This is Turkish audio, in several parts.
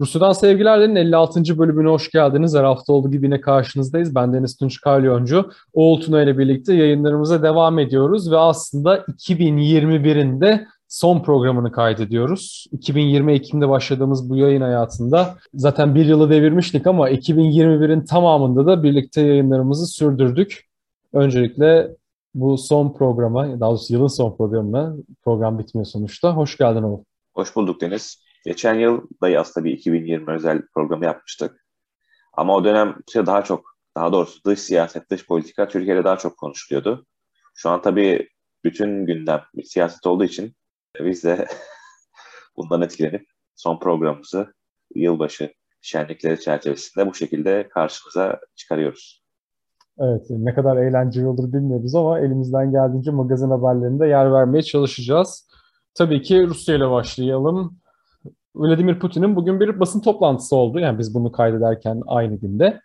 Rusya'dan Sevgiler'lerin 56. bölümüne hoş geldiniz. Her hafta olduğu gibi yine karşınızdayız. Ben Deniz Tunç Kalyoncu. Oğul Tuna ile birlikte yayınlarımıza devam ediyoruz ve aslında 2021'in de son programını kaydediyoruz. 2020 Ekim'de başladığımız bu yayın hayatında zaten bir yılı devirmiştik ama 2021'in tamamında da birlikte yayınlarımızı sürdürdük. Öncelikle bu son programa, daha doğrusu yılın son programına, program bitmiyor sonuçta. Hoş geldin Oğul. Hoş bulduk Deniz. Geçen yıl da aslında bir 2020 özel programı yapmıştık. Ama o dönem daha çok, daha doğrusu dış siyaset, dış politika Türkiye'de daha çok konuşuluyordu. Şu an tabii bütün gündem siyaset olduğu için biz de bundan etkilenip son programımızı yılbaşı şenlikleri çerçevesinde bu şekilde karşımıza çıkarıyoruz. Evet, ne kadar eğlenceli olur bilmiyoruz ama elimizden geldiğince magazin haberlerinde yer vermeye çalışacağız. Tabii ki Rusya ile başlayalım. Vladimir Putin'in bugün bir basın toplantısı oldu. Yani biz bunu kaydederken aynı günde.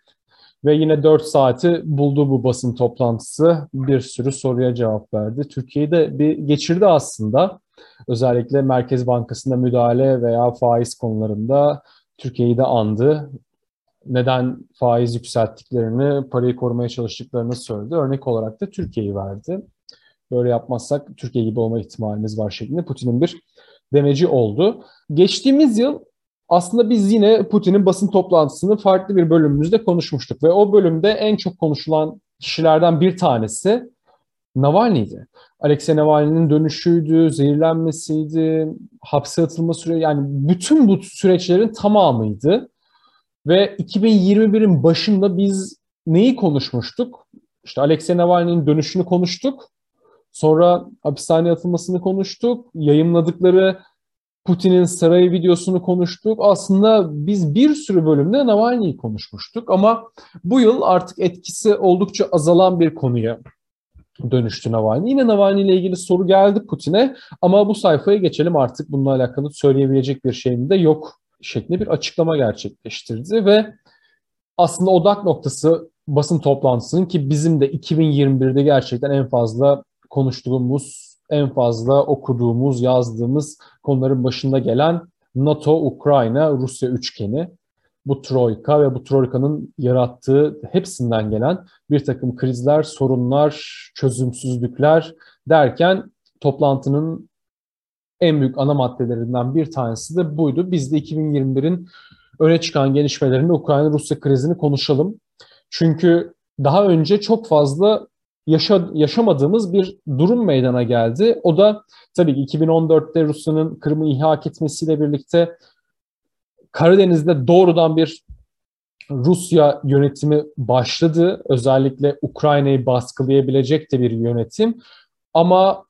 Ve yine 4 saati buldu bu basın toplantısı. Bir sürü soruya cevap verdi. Türkiye'yi de bir geçirdi aslında. Özellikle Merkez Bankası'nda müdahale veya faiz konularında Türkiye'yi de andı. Neden faiz yükselttiklerini, parayı korumaya çalıştıklarını söyledi. Örnek olarak da Türkiye'yi verdi. Böyle yapmazsak Türkiye gibi olma ihtimalimiz var şeklinde Putin'in bir demeci oldu. Geçtiğimiz yıl aslında biz yine Putin'in basın toplantısını farklı bir bölümümüzde konuşmuştuk ve o bölümde en çok konuşulan kişilerden bir tanesi Navalny'di. Alexei Navalny'nin dönüşüydü, zehirlenmesiydi, hapse atılma süreci yani bütün bu süreçlerin tamamıydı. Ve 2021'in başında biz neyi konuşmuştuk? İşte Alexei Navalny'nin dönüşünü konuştuk. Sonra hapishaneye atılmasını konuştuk. Yayınladıkları Putin'in sarayı videosunu konuştuk. Aslında biz bir sürü bölümde Navalny'yi konuşmuştuk ama bu yıl artık etkisi oldukça azalan bir konuya dönüştü Navalny. Yine Navalny ile ilgili soru geldi Putin'e ama bu sayfaya geçelim artık bununla alakalı söyleyebilecek bir şeyim de yok şeklinde bir açıklama gerçekleştirdi ve aslında odak noktası basın toplantısının ki bizim de 2021'de gerçekten en fazla konuştuğumuz, en fazla okuduğumuz, yazdığımız konuların başında gelen NATO, Ukrayna, Rusya üçgeni. Bu troika ve bu troikanın yarattığı hepsinden gelen bir takım krizler, sorunlar, çözümsüzlükler derken toplantının en büyük ana maddelerinden bir tanesi de buydu. Biz de 2021'in öne çıkan gelişmelerinde Ukrayna-Rusya krizini konuşalım. Çünkü daha önce çok fazla yaşa, yaşamadığımız bir durum meydana geldi. O da tabii ki 2014'te Rusya'nın Kırım'ı ihak etmesiyle birlikte Karadeniz'de doğrudan bir Rusya yönetimi başladı. Özellikle Ukrayna'yı baskılayabilecek de bir yönetim. Ama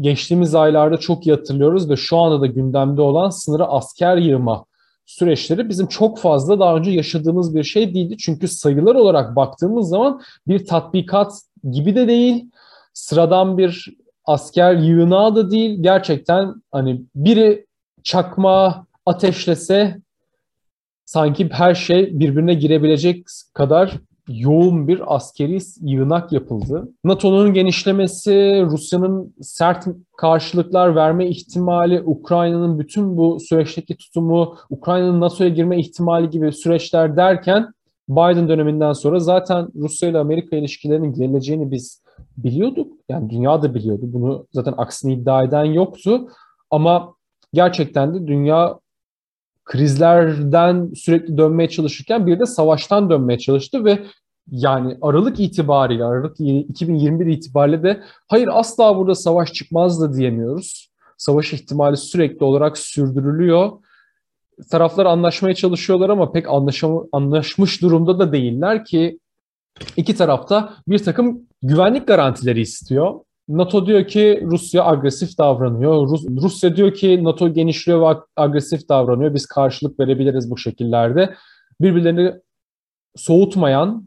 geçtiğimiz aylarda çok iyi hatırlıyoruz ve şu anda da gündemde olan sınıra asker yığma süreçleri bizim çok fazla daha önce yaşadığımız bir şey değildi. Çünkü sayılar olarak baktığımız zaman bir tatbikat gibi de değil, sıradan bir asker yığınağı da değil. Gerçekten hani biri çakma ateşlese sanki her şey birbirine girebilecek kadar yoğun bir askeri yığınak yapıldı. NATO'nun genişlemesi, Rusya'nın sert karşılıklar verme ihtimali, Ukrayna'nın bütün bu süreçteki tutumu, Ukrayna'nın NATO'ya girme ihtimali gibi süreçler derken Biden döneminden sonra zaten Rusya ile Amerika ilişkilerinin geleceğini biz biliyorduk. Yani dünya da biliyordu. Bunu zaten aksini iddia eden yoktu. Ama gerçekten de dünya krizlerden sürekli dönmeye çalışırken bir de savaştan dönmeye çalıştı ve yani Aralık itibariyle, Aralık 2021 itibariyle de hayır asla burada savaş çıkmaz da diyemiyoruz. Savaş ihtimali sürekli olarak sürdürülüyor. Taraflar anlaşmaya çalışıyorlar ama pek anlaşam anlaşmış durumda da değiller ki iki tarafta bir takım güvenlik garantileri istiyor. NATO diyor ki Rusya agresif davranıyor. Rus, Rusya diyor ki NATO genişliyor ve agresif davranıyor. Biz karşılık verebiliriz bu şekillerde. Birbirlerini soğutmayan,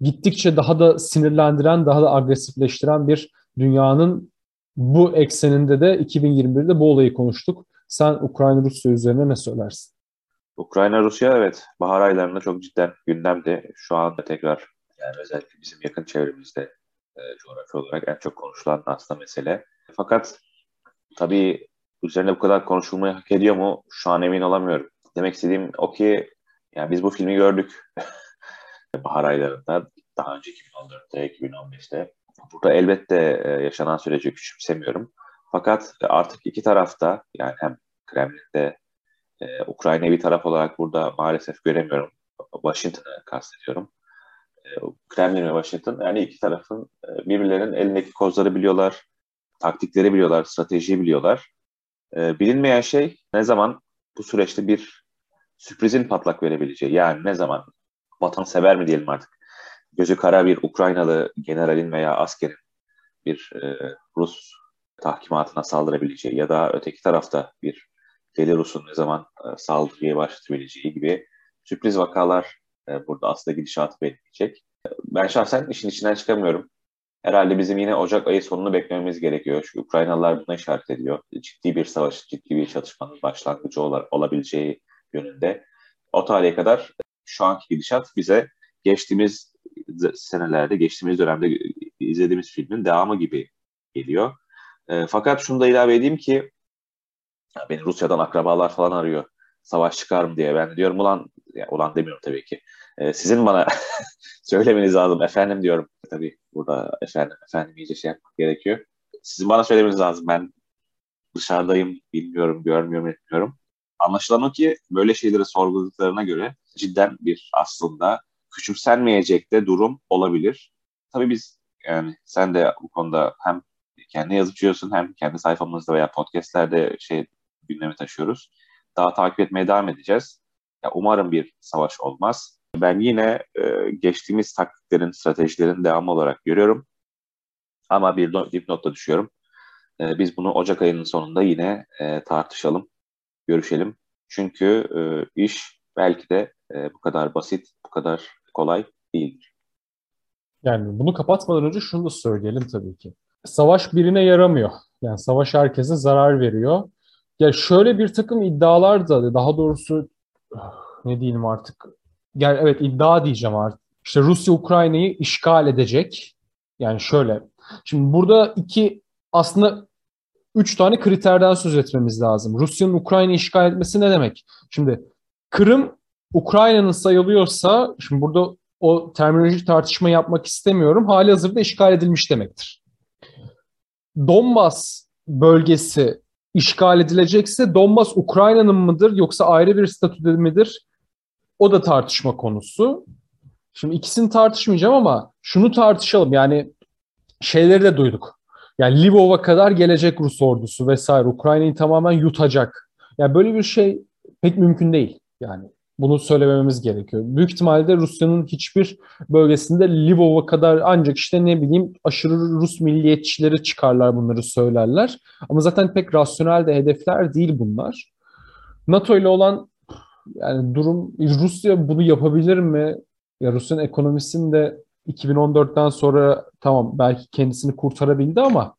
gittikçe daha da sinirlendiren, daha da agresifleştiren bir dünyanın bu ekseninde de 2021'de bu olayı konuştuk. Sen Ukrayna-Rusya üzerine ne söylersin? Ukrayna-Rusya evet bahar aylarında çok cidden gündemde. Şu anda tekrar yani özellikle bizim yakın çevremizde e, coğrafi olarak en çok konuşulan aslında mesele. Fakat tabii üzerine bu kadar konuşulmayı hak ediyor mu? Şu an emin olamıyorum. demek istediğim o ki yani biz bu filmi gördük bahar aylarında daha önce 2014'te, 2015'te. Burada elbette e, yaşanan süreci küçümsemiyorum. Fakat artık iki tarafta yani hem Kremlin'de e, Ukrayna'yı bir taraf olarak burada maalesef göremiyorum. Washington'ı kastediyorum. Kremlin ve Washington yani iki tarafın e, birbirlerinin elindeki kozları biliyorlar, taktikleri biliyorlar, stratejiyi biliyorlar. E, bilinmeyen şey ne zaman bu süreçte bir sürprizin patlak verebileceği. Yani ne zaman vatansever mi diyelim artık gözü kara bir Ukraynalı generalin veya askerin bir e, Rus tahkimatına saldırabileceği ya da öteki tarafta bir Belarus'un ne zaman saldırıya başlatabileceği gibi sürpriz vakalar e, burada aslında gidişatı belirleyecek. Ben şahsen işin içinden çıkamıyorum. Herhalde bizim yine Ocak ayı sonunu beklememiz gerekiyor. Çünkü Ukraynalılar buna işaret ediyor. Ciddi bir savaş, ciddi bir çatışmanın başlangıcı ol- olabileceği yönünde. O tarihe kadar şu anki gidişat bize geçtiğimiz senelerde, geçtiğimiz dönemde izlediğimiz filmin devamı gibi geliyor. E, fakat şunu da ilave edeyim ki beni Rusya'dan akrabalar falan arıyor. Savaş çıkar mı diye. Ben diyorum ulan, ya, ulan demiyorum tabii ki. E, sizin bana söylemeniz lazım. Efendim diyorum. Tabii burada efendim, efendim iyice şey yapmak gerekiyor. Sizin bana söylemeniz lazım. Ben dışarıdayım, bilmiyorum, görmüyorum, etmiyorum. Anlaşılan o ki böyle şeyleri sorguladıklarına göre cidden bir aslında küçümsenmeyecek de durum olabilir. Tabii biz yani sen de bu konuda hem kendi yazıcıyorsun hem kendi sayfamızda veya podcastlerde şey gündemi taşıyoruz. Daha takip etmeye devam edeceğiz. Umarım bir savaş olmaz. Ben yine e, geçtiğimiz taktiklerin, stratejilerin devamı olarak görüyorum. Ama bir dipnotta düşüyorum. E, biz bunu Ocak ayının sonunda yine e, tartışalım, görüşelim. Çünkü e, iş belki de e, bu kadar basit, bu kadar kolay değildir. Yani bunu kapatmadan önce şunu da söyleyelim tabii ki. Savaş birine yaramıyor. Yani savaş herkese zarar veriyor. Ya şöyle bir takım iddialar da daha doğrusu ne diyelim artık. Yani evet iddia diyeceğim artık. İşte Rusya Ukrayna'yı işgal edecek. Yani şöyle. Şimdi burada iki aslında üç tane kriterden söz etmemiz lazım. Rusya'nın Ukrayna'yı işgal etmesi ne demek? Şimdi Kırım Ukrayna'nın sayılıyorsa, şimdi burada o terminolojik tartışma yapmak istemiyorum. Hali hazırda işgal edilmiş demektir. Donbas bölgesi işgal edilecekse Donbas Ukrayna'nın mıdır yoksa ayrı bir statüde midir? O da tartışma konusu. Şimdi ikisini tartışmayacağım ama şunu tartışalım. Yani şeyleri de duyduk. Yani Lvov'a kadar gelecek Rus ordusu vesaire. Ukrayna'yı tamamen yutacak. Yani böyle bir şey pek mümkün değil. Yani bunu söylememiz gerekiyor. Büyük ihtimalle Rusya'nın hiçbir bölgesinde Lvov'a kadar ancak işte ne bileyim aşırı Rus milliyetçileri çıkarlar bunları söylerler. Ama zaten pek rasyonel de hedefler değil bunlar. NATO ile olan yani durum Rusya bunu yapabilir mi? Ya Rusya'nın ekonomisinde 2014'ten sonra tamam belki kendisini kurtarabildi ama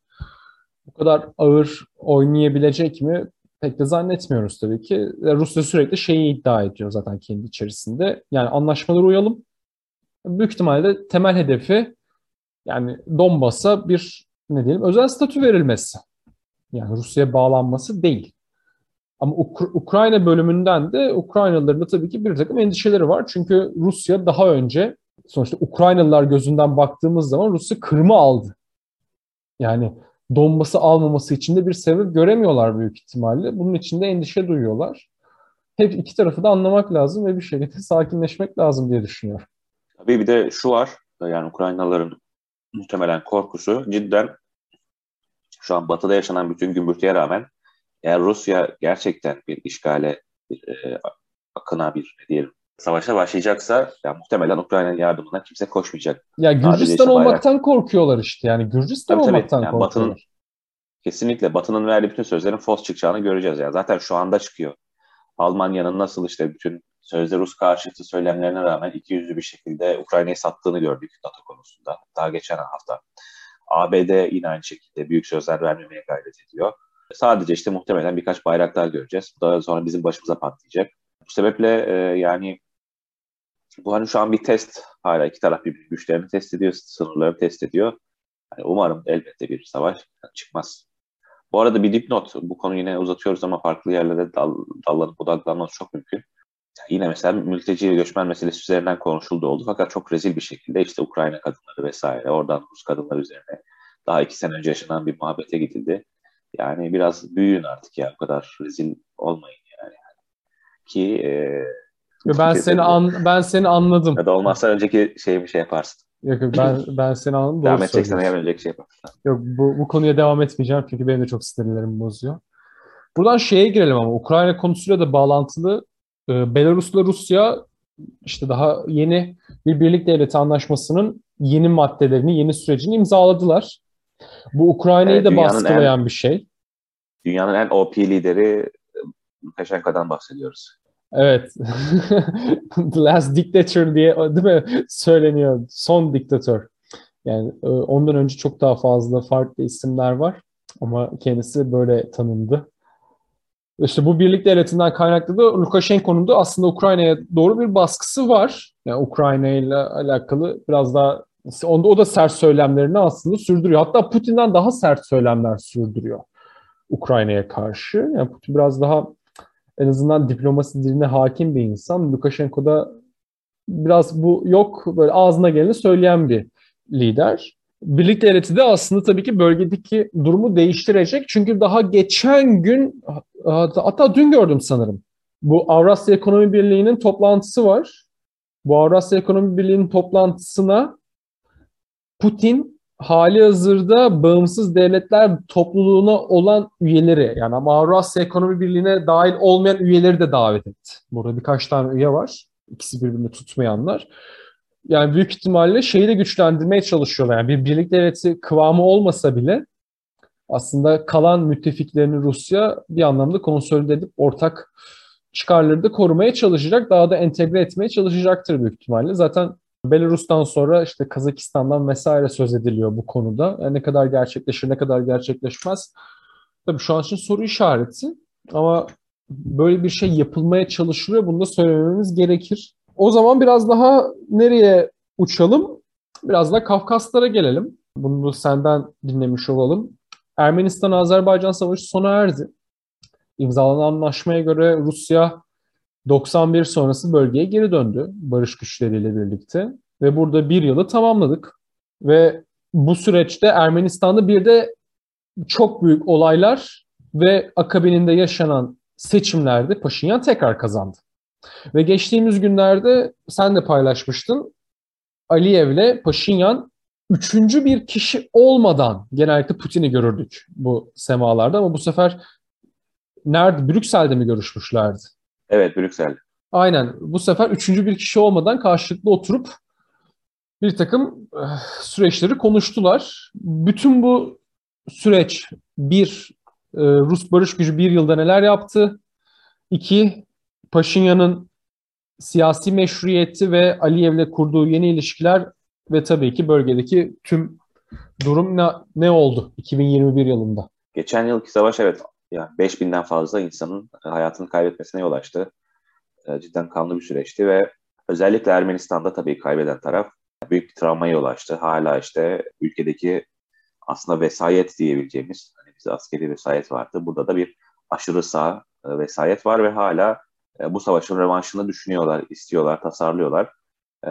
bu kadar ağır oynayabilecek mi? Pek de zannetmiyoruz tabii ki. Rusya sürekli şeyi iddia ediyor zaten kendi içerisinde. Yani anlaşmalara uyalım. Büyük ihtimalle temel hedefi yani Donbas'a bir ne diyelim özel statü verilmesi. Yani Rusya'ya bağlanması değil. Ama Uk- Ukrayna bölümünden de Ukraynalıların da tabii ki bir takım endişeleri var. Çünkü Rusya daha önce sonuçta Ukraynalılar gözünden baktığımız zaman Rusya Kırım'ı aldı. Yani Donbas'ı almaması için de bir sebep göremiyorlar büyük ihtimalle. Bunun için de endişe duyuyorlar. Hep iki tarafı da anlamak lazım ve bir şekilde sakinleşmek lazım diye düşünüyorum. Tabii bir de şu var. Yani Ukraynalıların muhtemelen korkusu cidden şu an batıda yaşanan bütün gümbürtüye rağmen eğer Rusya gerçekten bir işgale, bir e, akına bir ne diyelim savaşa başlayacaksa ya muhtemelen Ukrayna'nın yardımına kimse koşmayacak. Ya Gürcistan olmaktan bayrak. korkuyorlar işte. Yani Gürcistan tabii, olmaktan tabii. Yani korkuyorlar. Batı'nın, kesinlikle Batı'nın verdiği bütün sözlerin fos çıkacağını göreceğiz ya. Zaten şu anda çıkıyor. Almanya'nın nasıl işte bütün sözde Rus karşıtı söylemlerine rağmen iki yüzlü bir şekilde Ukrayna'yı sattığını gördük NATO konusunda. Daha geçen hafta. ABD yine aynı şekilde büyük sözler vermemeye gayret ediyor. Sadece işte muhtemelen birkaç bayraklar göreceğiz. Daha sonra bizim başımıza patlayacak. Bu sebeple e, yani bu hani şu an bir test. Hala iki taraf bir güçlerini test ediyor, sınırlarını test ediyor. Yani umarım elbette bir savaş çıkmaz. Bu arada bir dipnot. Bu konuyu yine uzatıyoruz ama farklı yerlere dal, dallanıp budaklanması çok mümkün. Yani yine mesela mülteci ve göçmen meselesi üzerinden konuşuldu oldu. Fakat çok rezil bir şekilde işte Ukrayna kadınları vesaire oradan Rus kadınlar üzerine daha iki sene önce yaşanan bir muhabbete gidildi. Yani biraz büyüyün artık ya. O kadar rezil olmayın yani. Ki e, ben seni an, ben seni anladım. Ya da olmazsa önceki şey bir şey yaparsın. Yok yok ben ben seni anladım. Devam edeceksen eğer önceki şey yaparsın. Yok bu, bu konuya devam etmeyeceğim çünkü benim de çok sinirlerimi bozuyor. Buradan şeye girelim ama Ukrayna konusuyla da bağlantılı. Ee, Belarus'la Rusya işte daha yeni bir birlik devleti anlaşmasının yeni maddelerini, yeni sürecini imzaladılar. Bu Ukrayna'yı evet, da baskılayan en, bir şey. Dünyanın en OP lideri Lukashenko'dan bahsediyoruz. Evet. The Last Dictator diye değil mi söyleniyor. Son diktatör. Yani e, ondan önce çok daha fazla farklı isimler var. Ama kendisi böyle tanındı. İşte bu birlik devletinden kaynaklı da Lukashenko'nun da aslında Ukrayna'ya doğru bir baskısı var. Yani Ukrayna ile alakalı biraz daha onda o da sert söylemlerini aslında sürdürüyor. Hatta Putin'den daha sert söylemler sürdürüyor Ukrayna'ya karşı. Yani Putin biraz daha en azından diplomasi diline hakim bir insan. Lukashenko da biraz bu yok böyle ağzına geleni söyleyen bir lider. Birlik devleti de aslında tabii ki bölgedeki durumu değiştirecek. Çünkü daha geçen gün hatta dün gördüm sanırım. Bu Avrasya Ekonomi Birliği'nin toplantısı var. Bu Avrasya Ekonomi Birliği'nin toplantısına Putin hali hazırda bağımsız devletler topluluğuna olan üyeleri yani Avrasya Ekonomi Birliği'ne dahil olmayan üyeleri de davet etti. Burada birkaç tane üye var. İkisi birbirini tutmayanlar. Yani büyük ihtimalle şeyi de güçlendirmeye çalışıyorlar. Yani bir birlik devleti kıvamı olmasa bile aslında kalan müttefiklerini Rusya bir anlamda konsolide edip ortak çıkarları da korumaya çalışacak. Daha da entegre etmeye çalışacaktır büyük ihtimalle. Zaten Belarus'tan sonra işte Kazakistan'dan vesaire söz ediliyor bu konuda. Yani ne kadar gerçekleşir, ne kadar gerçekleşmez. Tabii şu an için soru işareti ama böyle bir şey yapılmaya çalışılıyor. Bunu da söylememiz gerekir. O zaman biraz daha nereye uçalım? Biraz da Kafkaslara gelelim. Bunu senden dinlemiş olalım. Ermenistan-Azerbaycan savaşı sona erdi. İmzalanan anlaşmaya göre Rusya 91 sonrası bölgeye geri döndü barış güçleriyle birlikte ve burada bir yılı tamamladık. Ve bu süreçte Ermenistan'da bir de çok büyük olaylar ve akabininde yaşanan seçimlerde Paşinyan tekrar kazandı. Ve geçtiğimiz günlerde sen de paylaşmıştın. Aliyev'le Paşinyan üçüncü bir kişi olmadan genellikle Putin'i görürdük bu semalarda ama bu sefer nerede? Brüksel'de mi görüşmüşlerdi? Evet, Brüksel. Aynen. Bu sefer üçüncü bir kişi olmadan karşılıklı oturup bir takım eh, süreçleri konuştular. Bütün bu süreç bir, eh, Rus barış gücü bir yılda neler yaptı? İki, Paşinyan'ın siyasi meşruiyeti ve Aliyev'le kurduğu yeni ilişkiler ve tabii ki bölgedeki tüm durum ne, ne oldu 2021 yılında? Geçen yılki savaş evet yani 5000'den fazla insanın hayatını kaybetmesine yol açtı. E, cidden kanlı bir süreçti ve özellikle Ermenistan'da tabii kaybeden taraf büyük bir travmaya yol açtı. Hala işte ülkedeki aslında vesayet diyebileceğimiz hani bize askeri vesayet vardı. Burada da bir aşırı sağ e, vesayet var ve hala e, bu savaşın revanşını düşünüyorlar, istiyorlar, tasarlıyorlar.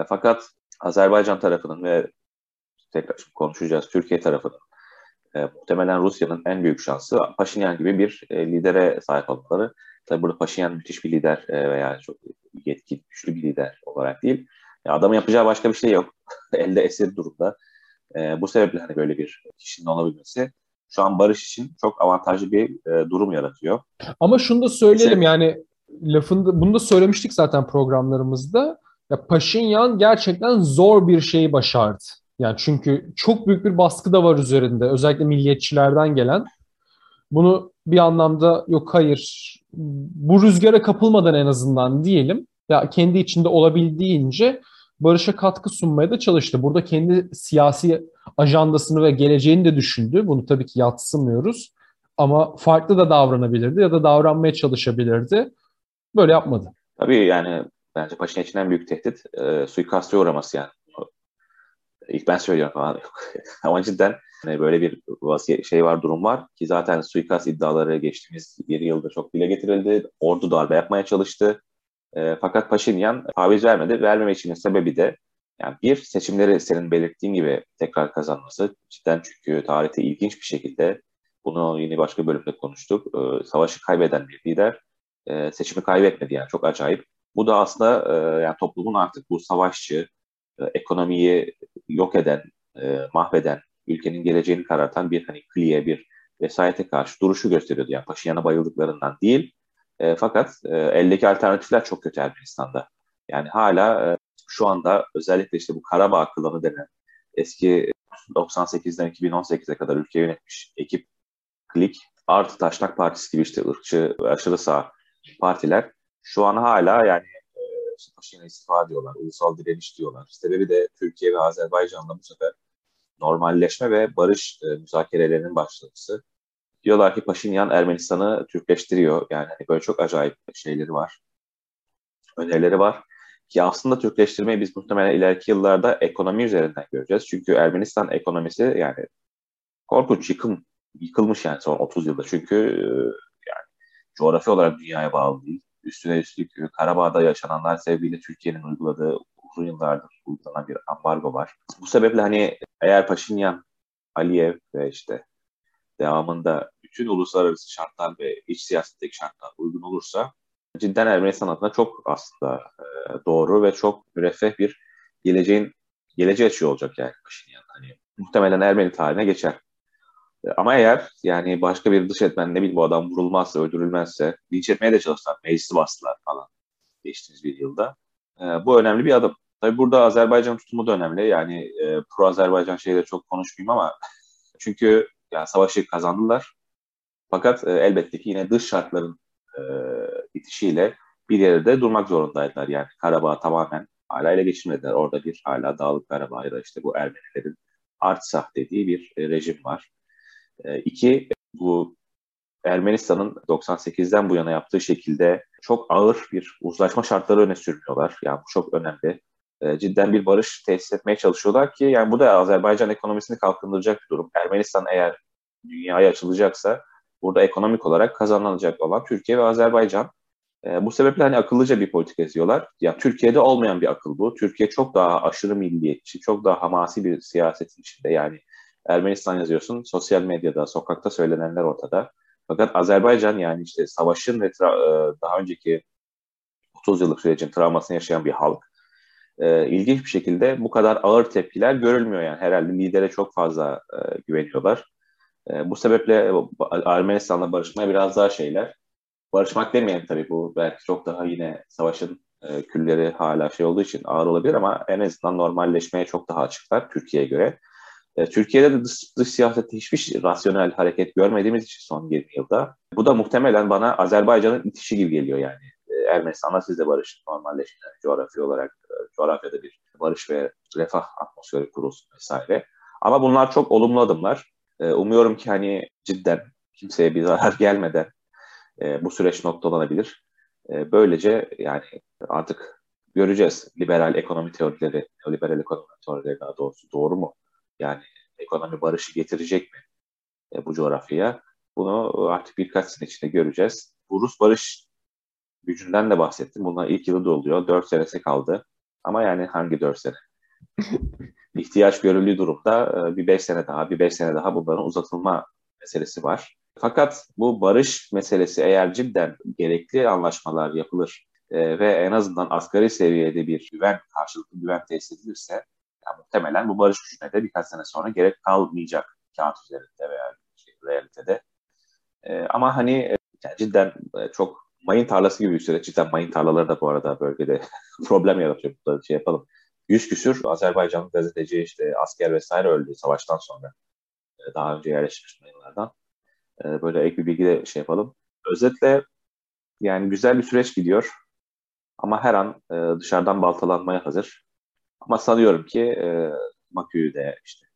Fakat Azerbaycan tarafının ve tekrar konuşacağız Türkiye tarafının e, muhtemelen Rusya'nın en büyük şansı Paşinyan gibi bir e, lidere sahip olmaları. Tabi burada Paşinyan müthiş bir lider e, veya çok yetkin, güçlü bir lider olarak değil. E, adamın yapacağı başka bir şey yok. Elde esir durumda. E, bu sebeple hani böyle bir kişinin olabilmesi şu an barış için çok avantajlı bir e, durum yaratıyor. Ama şunu da söyleyelim Mesela, yani lafında bunu da söylemiştik zaten programlarımızda. Ya Paşinyan gerçekten zor bir şeyi başardı. Yani çünkü çok büyük bir baskı da var üzerinde. Özellikle milliyetçilerden gelen. Bunu bir anlamda yok hayır bu rüzgara kapılmadan en azından diyelim. Ya kendi içinde olabildiğince barışa katkı sunmaya da çalıştı. Burada kendi siyasi ajandasını ve geleceğini de düşündü. Bunu tabii ki yatsımıyoruz. Ama farklı da davranabilirdi ya da davranmaya çalışabilirdi. Böyle yapmadı. Tabii yani bence Paşinyan için en büyük tehdit e, suikaste uğraması yani İlk ben söylüyorum falan. Ama cidden hani böyle bir vasiyet, şey var, durum var ki zaten suikast iddiaları geçtiğimiz bir yılda çok dile getirildi. Ordu darbe yapmaya çalıştı. E, fakat Paşinyan taviz vermedi. Vermeme için sebebi de yani bir seçimleri senin belirttiğin gibi tekrar kazanması cidden çünkü tarihte ilginç bir şekilde bunu yine başka bölümde konuştuk. E, savaşı kaybeden bir lider e, seçimi kaybetmedi yani çok acayip. Bu da aslında e, yani toplumun artık bu savaşçı, ekonomiyi yok eden, e, mahveden, ülkenin geleceğini karartan bir hani kliye, bir vesayete karşı duruşu gösteriyordu. Yani Paşinyan'a bayıldıklarından değil. E, fakat e, eldeki alternatifler çok kötü Ermenistan'da. Yani hala e, şu anda özellikle işte bu Karabağ klanı denen eski 98'den 2018'e kadar ülke yönetmiş ekip Klik, artı Taşnak Partisi gibi işte ırkçı, aşırı sağ partiler şu an hala yani e, işte Paşinyan'a istifa diyorlar, ulusal direniş diyorlar. Sebebi de Türkiye ve Azerbaycan'da bu sefer normalleşme ve barış e, müzakerelerinin başlaması. Diyorlar ki Paşinyan Ermenistan'ı Türkleştiriyor. Yani hani böyle çok acayip şeyleri var. Önerileri var. Ki aslında Türkleştirmeyi biz muhtemelen ileriki yıllarda ekonomi üzerinden göreceğiz. Çünkü Ermenistan ekonomisi yani korkunç yıkım, yıkılmış yani son 30 yılda. Çünkü e, yani coğrafi olarak dünyaya bağlı değil. Üstüne üstlük Karabağ'da yaşananlar sebebiyle Türkiye'nin uyguladığı uzun yıllardır uygulanan bir ambargo var. Bu sebeple hani eğer Paşinyan, Aliyev ve işte devamında bütün uluslararası şartlar ve iç siyasetteki şartlar uygun olursa cidden Ermenistan adına çok aslında e, doğru ve çok müreffeh bir geleceğin geleceği açıyor olacak yani Paşinyan. Hani muhtemelen Ermeni tarihine geçer. E, ama eğer yani başka bir dış etmen ne bileyim bu adam vurulmazsa, öldürülmezse linç etmeye de çalıştılar. Meclisi bastılar falan geçtiğimiz bir yılda. E, bu önemli bir adım. Tabii burada Azerbaycan tutumu da önemli. Yani e, pro Azerbaycan şeyleri çok konuşmayayım ama çünkü yani savaşı kazandılar. Fakat e, elbette ki yine dış şartların e, itişiyle bir yerde durmak zorundaydılar. Yani Karabağ tamamen hala ele geçirmediler. Orada bir hala Dağlık Karabağ'da işte bu Ermenilerin Artsah dediği bir e, rejim var. E, iki, bu Ermenistan'ın 98'den bu yana yaptığı şekilde çok ağır bir uzlaşma şartları öne sürmüyorlar. Yani bu çok önemli. E, cidden bir barış tesis etmeye çalışıyorlar ki yani bu da Azerbaycan ekonomisini kalkındıracak bir durum. Ermenistan eğer dünyaya açılacaksa burada ekonomik olarak kazanılacak olan Türkiye ve Azerbaycan. E, bu sebeple hani akıllıca bir politika izliyorlar. Ya Türkiye'de olmayan bir akıl bu. Türkiye çok daha aşırı milliyetçi, çok daha hamasi bir siyasetin içinde. Yani Ermenistan yazıyorsun, sosyal medyada, sokakta söylenenler ortada. Fakat Azerbaycan yani işte savaşın ve tra- daha önceki 30 yıllık sürecin travmasını yaşayan bir halk e, ilginç bir şekilde bu kadar ağır tepkiler görülmüyor yani. Herhalde lidere çok fazla e, güveniyorlar. E, bu sebeple Ermenistan'la barışmaya biraz daha şeyler. Barışmak demeyelim tabii bu belki çok daha yine savaşın e, külleri hala şey olduğu için ağır olabilir ama en azından normalleşmeye çok daha açıklar Türkiye'ye göre. E, Türkiye'de de dış, dış siyasette hiçbir rasyonel hareket görmediğimiz için son 20 yılda. Bu da muhtemelen bana Azerbaycan'ın itişi gibi geliyor yani. Ermenistan'la siz de barış normalleşin. Yani coğrafi olarak e, coğrafyada bir barış ve refah atmosferi kurulsun vesaire. Ama bunlar çok olumlu adımlar. E, umuyorum ki hani cidden kimseye bir zarar gelmeden e, bu süreç noktalanabilir. Böylece yani artık göreceğiz liberal ekonomi teorileri, neoliberal ekonomi teorileri daha doğrusu doğru mu? Yani ekonomi barışı getirecek mi bu coğrafyaya? Bunu artık birkaç sene içinde göreceğiz. Bu Rus barış gücünden de bahsettim. Bunlar ilk yılı da oluyor. Dört senesi kaldı. Ama yani hangi dört sene? İhtiyaç görüldüğü durumda e, bir beş sene daha, bir beş sene daha bunların uzatılma meselesi var. Fakat bu barış meselesi eğer cidden gerekli anlaşmalar yapılır e, ve en azından asgari seviyede bir güven, karşılıklı güven tesis edilirse yani muhtemelen bu barış gücüne de birkaç sene sonra gerek kalmayacak kağıt üzerinde veya şey, realitede. E, ama hani yani cidden çok mayın tarlası gibi bir süreç. Cidden mayın tarlaları da bu arada bölgede problem yaratıyor. Burada şey yapalım. Yüz küsür Azerbaycanlı gazeteci işte asker vesaire öldü savaştan sonra. Ee, daha önce yerleşmiş mayınlardan. Ee, böyle ek bir bilgi de şey yapalım. Özetle yani güzel bir süreç gidiyor. Ama her an e, dışarıdan baltalanmaya hazır. Ama sanıyorum ki e, Bakü'de, işte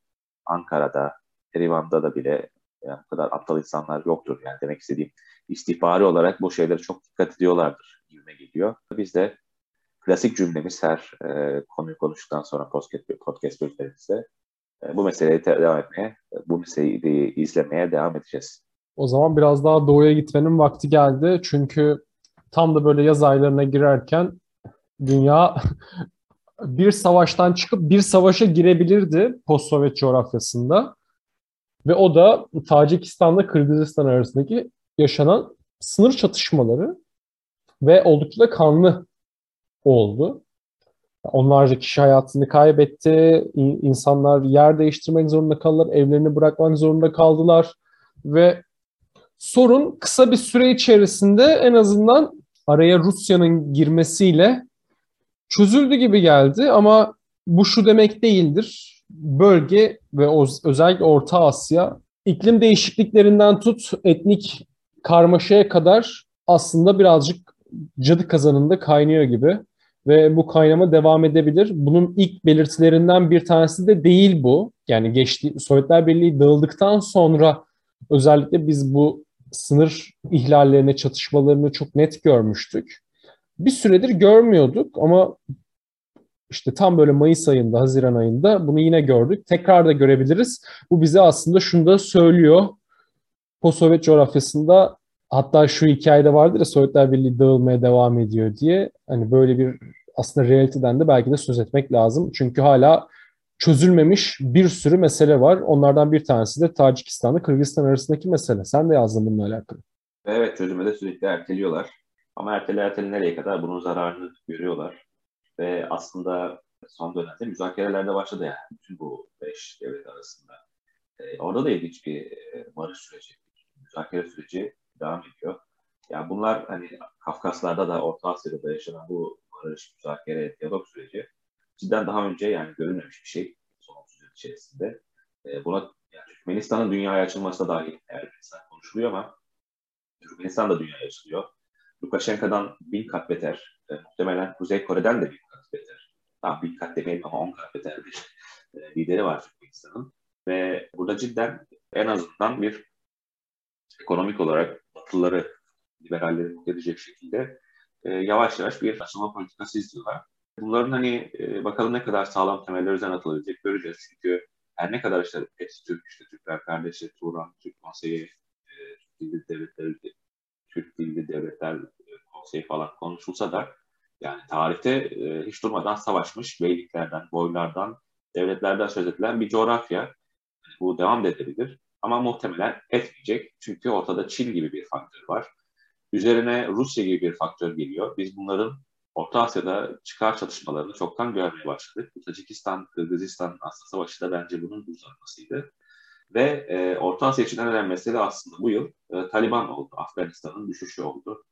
Ankara'da, Erivan'da da bile yani bu kadar aptal insanlar yoktur. Yani demek istediğim istihbari olarak bu şeylere çok dikkat ediyorlardır gibime geliyor. Biz de klasik cümlemiz her e, konuyu konuştuktan sonra podcast, podcast bölümlerimizde e, bu meseleyi devam etmeye, bu meseleyi izlemeye devam edeceğiz. O zaman biraz daha doğuya gitmenin vakti geldi. Çünkü tam da böyle yaz aylarına girerken dünya bir savaştan çıkıp bir savaşa girebilirdi post-Sovyet coğrafyasında. Ve o da Tacikistan'la Kırgızistan arasındaki yaşanan sınır çatışmaları ve oldukça kanlı oldu. Onlarca kişi hayatını kaybetti. İnsanlar yer değiştirmek zorunda kaldılar. Evlerini bırakmak zorunda kaldılar. Ve sorun kısa bir süre içerisinde en azından araya Rusya'nın girmesiyle çözüldü gibi geldi ama bu şu demek değildir. Bölge ve özellikle Orta Asya iklim değişikliklerinden tut etnik karmaşaya kadar aslında birazcık cadı kazanında kaynıyor gibi ve bu kaynama devam edebilir. Bunun ilk belirtilerinden bir tanesi de değil bu. Yani geçti Sovyetler Birliği dağıldıktan sonra özellikle biz bu sınır ihlallerine, çatışmalarını çok net görmüştük. Bir süredir görmüyorduk ama işte tam böyle Mayıs ayında, Haziran ayında bunu yine gördük. Tekrar da görebiliriz. Bu bize aslında şunu da söylüyor. Post-Sovyet coğrafyasında hatta şu hikayede vardır ya Sovyetler Birliği dağılmaya devam ediyor diye. Hani böyle bir aslında realiteden de belki de söz etmek lazım. Çünkü hala çözülmemiş bir sürü mesele var. Onlardan bir tanesi de Tacikistan'la Kırgızistan arasındaki mesele. Sen de yazdın bununla alakalı. Evet çözümü de sürekli erteliyorlar. Ama ertele ertele nereye kadar bunun zararını görüyorlar. Ve aslında son dönemde müzakereler de başladı yani bütün bu beş devlet arasında. Ee, orada da ilginç bir e, barış süreci, müzakere süreci devam ediyor. Yani bunlar hani Kafkaslar'da da Orta Asya'da da yaşanan bu barış, müzakere, diyalog süreci cidden daha önce yani görülmemiş bir şey son 30 yıl içerisinde. E, buna yani Türkmenistan'ın dünyaya açılması da dahil Ermenistan konuşuluyor ama Türkmenistan da dünyaya açılıyor. Lukashenko'dan bin kat beter. E, muhtemelen Kuzey Kore'den de bin kat beter. Tam bin kat demeyelim ama on kat beter bir e, lideri var Türkmenistan'ın. Ve burada cidden en azından bir ekonomik olarak batıları, liberalleri mutlu edecek şekilde e, yavaş yavaş bir açılma politikası izliyorlar. Bunların hani e, bakalım ne kadar sağlam temeller üzerine atılabilecek göreceğiz. Çünkü her ne kadar işte hepsi Türk, işte Türkler kardeşi, Turan, Türk konseyi, e, Türk devletleri 40 dilde devletler e, konsey falan konuşulsa da yani tarihte e, hiç durmadan savaşmış beyliklerden, boylardan, devletlerden söz edilen bir coğrafya. Bu devam da edebilir ama muhtemelen etmeyecek. Çünkü ortada Çin gibi bir faktör var. Üzerine Rusya gibi bir faktör geliyor. Biz bunların Orta Asya'da çıkar çatışmalarını çoktan görmeye başladık. Bu Tacikistan, Kırgızistan aslında savaşı da bence bunun uzanmasıydı. Ve e, Orta Asya için en önemli mesele aslında bu yıl e, Taliban oldu. Afganistan'ın düşüşü oldu.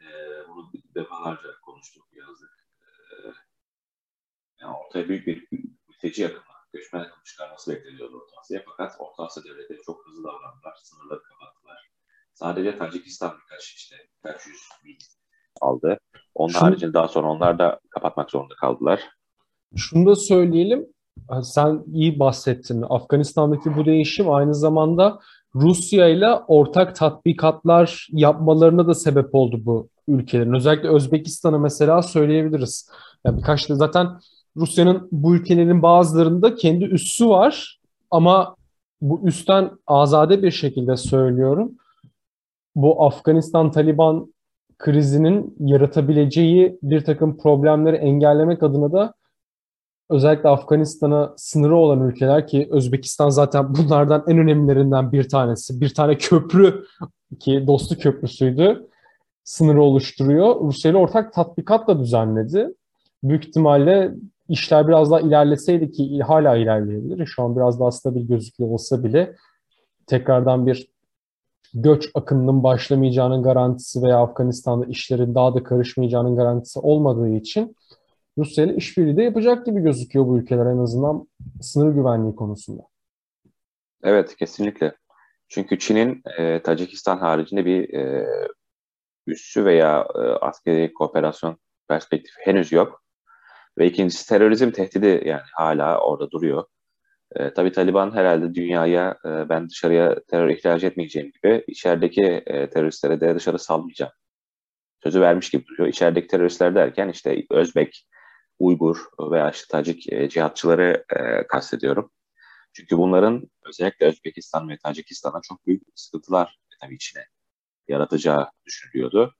E, bunu defalarca konuştuk, yazdık. E, yani ortaya büyük bir mülteci yakını, göçmen yakını çıkarması bekleniyordu Orta Asya'ya. Fakat Orta Asya devletleri çok hızlı davrandılar, sınırları kapattılar. Sadece Tacikistan birkaç işte birkaç yüz bin aldı. Onun Şunu, haricinde daha sonra onlar da kapatmak zorunda kaldılar. Şunu da söyleyelim. Sen iyi bahsettin. Afganistan'daki bu değişim aynı zamanda Rusya ile ortak tatbikatlar yapmalarına da sebep oldu bu ülkelerin. Özellikle Özbekistan'ı mesela söyleyebiliriz. Yani birkaç da zaten Rusya'nın bu ülkelerin bazılarında kendi üssü var ama bu üstten azade bir şekilde söylüyorum. Bu Afganistan Taliban krizinin yaratabileceği bir takım problemleri engellemek adına da özellikle Afganistan'a sınırı olan ülkeler ki Özbekistan zaten bunlardan en önemlilerinden bir tanesi. Bir tane köprü ki dostu köprüsüydü sınırı oluşturuyor. Rusya ile ortak tatbikat da düzenledi. Büyük ihtimalle işler biraz daha ilerleseydi ki hala ilerleyebilir. Şu an biraz daha stabil gözüküyor olsa bile tekrardan bir göç akınının başlamayacağının garantisi veya Afganistan'da işlerin daha da karışmayacağının garantisi olmadığı için Rusya ile işbirliği de yapacak gibi gözüküyor bu ülkeler en azından sınır güvenliği konusunda. Evet kesinlikle. Çünkü Çin'in e, Tacikistan haricinde bir e, üssü veya e, askeri kooperasyon perspektifi henüz yok. Ve ikincisi terörizm tehdidi yani hala orada duruyor. E, tabii Taliban herhalde dünyaya e, ben dışarıya terör ihraç etmeyeceğim gibi içerideki e, teröristlere de dışarı salmayacağım sözü vermiş gibi duruyor. İçerideki teröristler derken işte Özbek, Uygur veya işte Tacik e, cihatçıları e, kastediyorum. Çünkü bunların özellikle Özbekistan ve Tacikistan'a çok büyük sıkıntılar tabii içine yaratacağı düşünülüyordu.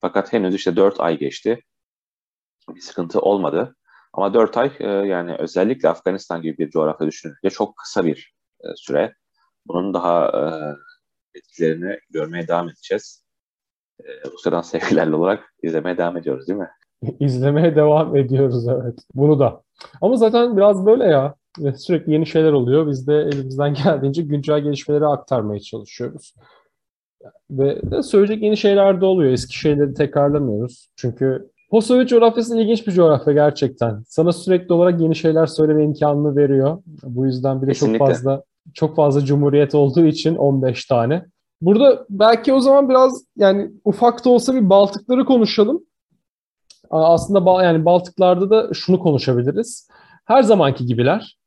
Fakat henüz işte 4 ay geçti. Bir sıkıntı olmadı. Ama 4 ay e, yani özellikle Afganistan gibi bir coğrafya düşününce çok kısa bir e, süre. Bunun daha e, etkilerini görmeye devam edeceğiz. E, Rusya'dan sevgilerle olarak izlemeye devam ediyoruz değil mi? İzlemeye devam ediyoruz evet. Bunu da. Ama zaten biraz böyle ya. Sürekli yeni şeyler oluyor. Biz de elimizden geldiğince güncel gelişmeleri aktarmaya çalışıyoruz. Ve de söyleyecek yeni şeyler de oluyor. Eski şeyleri tekrarlamıyoruz. Çünkü Postsovyet coğrafyası ilginç bir coğrafya gerçekten. Sana sürekli olarak yeni şeyler söyleme imkanını veriyor. Bu yüzden bir de Kesinlikle. çok fazla çok fazla cumhuriyet olduğu için 15 tane. Burada belki o zaman biraz yani ufak da olsa bir Baltıkları konuşalım. Aslında yani Baltıklarda da şunu konuşabiliriz. Her zamanki gibiler.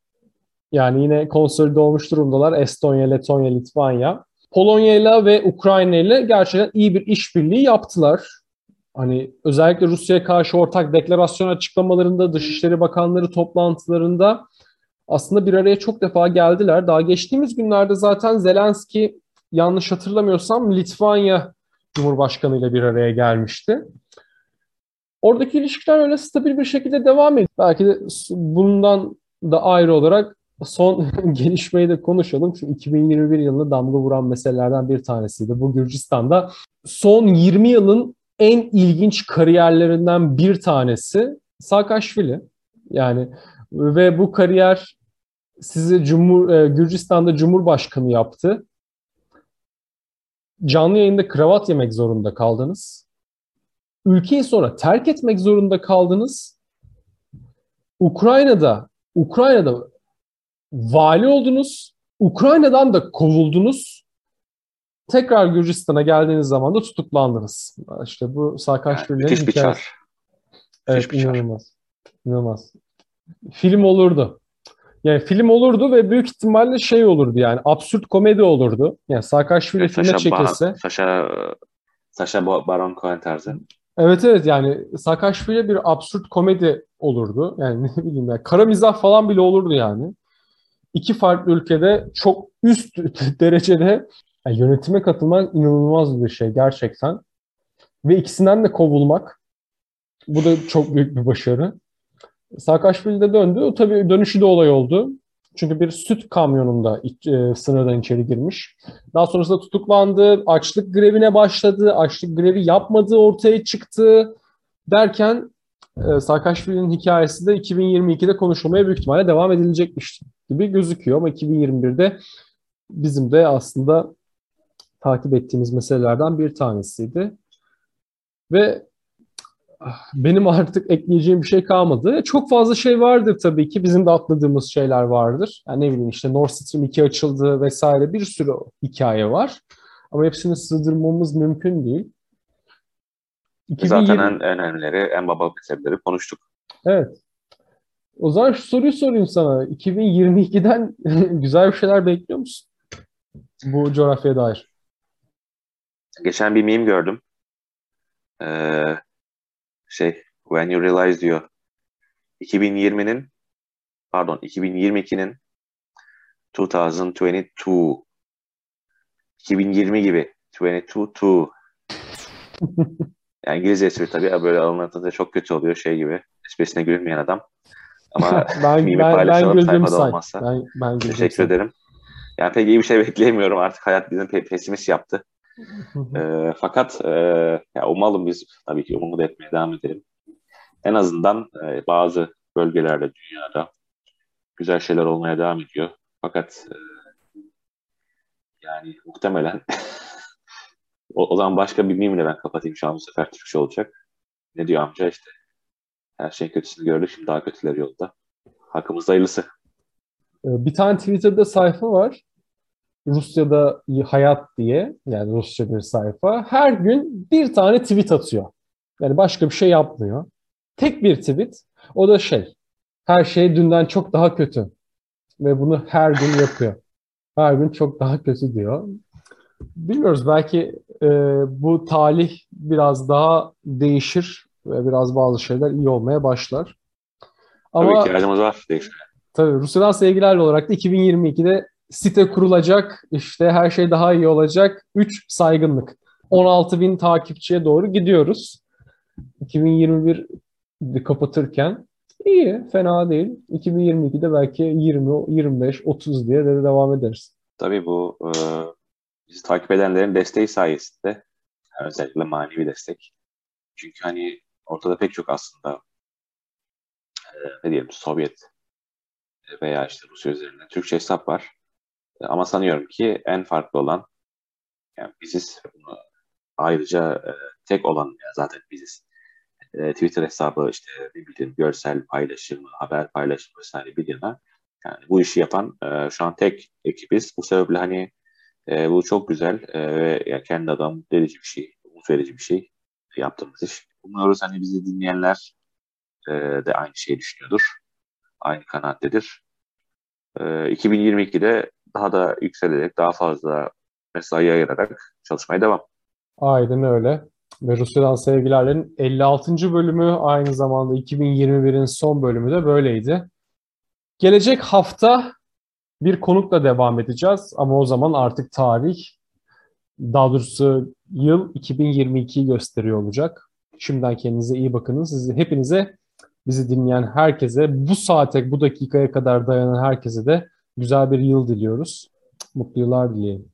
Yani yine konsolide olmuş durumdalar. Estonya, Letonya, Litvanya. Polonya ile ve Ukrayna ile gerçekten iyi bir işbirliği yaptılar. Hani özellikle Rusya'ya karşı ortak deklarasyon açıklamalarında, Dışişleri Bakanları toplantılarında aslında bir araya çok defa geldiler. Daha geçtiğimiz günlerde zaten Zelenski yanlış hatırlamıyorsam Litvanya Cumhurbaşkanı ile bir araya gelmişti. Oradaki ilişkiler öyle stabil bir şekilde devam ediyor. Belki de bundan da ayrı olarak son gelişmeyi de konuşalım. Şu 2021 yılında damga vuran meselelerden bir tanesiydi. Bu Gürcistan'da son 20 yılın en ilginç kariyerlerinden bir tanesi Saakashvili. Yani ve bu kariyer sizi Cumhur, e, Gürcistan'da Cumhurbaşkanı yaptı. Canlı yayında kravat yemek zorunda kaldınız. Ülkeyi sonra terk etmek zorunda kaldınız. Ukrayna'da Ukrayna'da vali oldunuz. Ukrayna'dan da kovuldunuz. Tekrar Gürcistan'a geldiğiniz zaman da tutuklandınız. İşte bu Saakashvili'nin yani, hikayesi. Evet, inanılmaz. İnanılmaz. Film olurdu. Yani film olurdu ve büyük ihtimalle şey olurdu yani absürt komedi olurdu. Yani Saakashvili evet, filme çekilse. Sasha, Sasha Baron Cohen tarzı. Evet evet yani Saakashvili bir absürt komedi olurdu. Yani ne bileyim yani kara mizah falan bile olurdu yani. İki farklı ülkede çok üst derecede yani yönetime katılmak inanılmaz bir şey gerçekten. Ve ikisinden de kovulmak. Bu da çok büyük bir başarı. Saakashvili de döndü. O tabii dönüşü de olay oldu. Çünkü bir süt kamyonunda e, sınırdan içeri girmiş. Daha sonrasında tutuklandı, açlık grevine başladı, açlık grevi yapmadığı ortaya çıktı derken e, Saakashvili'nin hikayesi de 2022'de konuşulmaya büyük ihtimalle devam edilecekmiş gibi gözüküyor. Ama 2021'de bizim de aslında takip ettiğimiz meselelerden bir tanesiydi. Ve benim artık ekleyeceğim bir şey kalmadı. Çok fazla şey vardır tabii ki. Bizim de atladığımız şeyler vardır. Yani ne bileyim işte Nord Stream 2 açıldı vesaire bir sürü hikaye var. Ama hepsini sığdırmamız mümkün değil. 2020... Zaten en, önemlileri, en baba meseleleri konuştuk. Evet. O zaman şu soruyu sorayım sana. 2022'den güzel bir şeyler bekliyor musun? Bu coğrafyaya dair. Geçen bir meme gördüm. Ee, şey when you realize diyor 2020'nin pardon 2022'nin 2022 2020 gibi 22 yani İngilizce espri tabii böyle alınatında çok kötü oluyor şey gibi. Esprisine gülmeyen adam. Ama ben, mimi ben, paylaşalım ben sayfada say. olmazsa. Ben, ben Teşekkür say. ederim. Yani pek iyi bir şey bekleyemiyorum artık. Hayat bizim pe pesimist yaptı e, fakat e, ya umalım biz tabii ki umut etmeye devam edelim. En azından e, bazı bölgelerde dünyada güzel şeyler olmaya devam ediyor. Fakat e, yani muhtemelen o, o zaman başka bir mimle ben kapatayım şu an bu sefer Türkçe olacak. Ne diyor amca işte her şeyin kötüsünü gördük şimdi daha kötüleri yolda. Hakkımızda hayırlısı. Bir tane Twitter'da sayfa var. Rusya'da hayat diye yani Rusça bir sayfa her gün bir tane tweet atıyor. Yani başka bir şey yapmıyor. Tek bir tweet. O da şey. Her şey dünden çok daha kötü. Ve bunu her gün yapıyor. Her gün çok daha kötü diyor. Bilmiyoruz belki e, bu talih biraz daha değişir ve biraz bazı şeyler iyi olmaya başlar. Ama, Tabii ihtiyacımız var değişmeye. Tabii Rusya'dan sevgilerle olarak da 2022'de site kurulacak, işte her şey daha iyi olacak. 3 saygınlık. 16 bin takipçiye doğru gidiyoruz. 2021 kapatırken iyi, fena değil. 2022'de belki 20, 25, 30 diye de devam ederiz. Tabii bu e, bizi takip edenlerin desteği sayesinde özellikle manevi destek. Çünkü hani ortada pek çok aslında e, ne diyelim Sovyet veya işte Rusya üzerinden Türkçe hesap var. Ama sanıyorum ki en farklı olan yani biziz. Ayrıca e, tek olan ya zaten biziz. E, Twitter hesabı işte ne bileyim görsel paylaşım, haber paylaşım vesaire bilirler. Yani bu işi yapan e, şu an tek ekibiz. Bu sebeple hani e, bu çok güzel e, ve ya kendi adam delici bir şey, umut verici bir şey yaptığımız iş. Umuyoruz hani bizi dinleyenler e, de aynı şeyi düşünüyordur. Aynı kanaattedir. E, 2022'de daha da yükselerek, daha fazla mesai ayırarak çalışmaya devam. Aynen öyle. Ve Rusya'dan Sevgilerlerin 56. bölümü aynı zamanda 2021'in son bölümü de böyleydi. Gelecek hafta bir konukla devam edeceğiz ama o zaman artık tarih daha doğrusu yıl 2022'yi gösteriyor olacak. Şimdiden kendinize iyi bakınız. Sizi hepinize bizi dinleyen herkese bu saate bu dakikaya kadar dayanan herkese de güzel bir yıl diliyoruz. Mutlu yıllar dileyelim.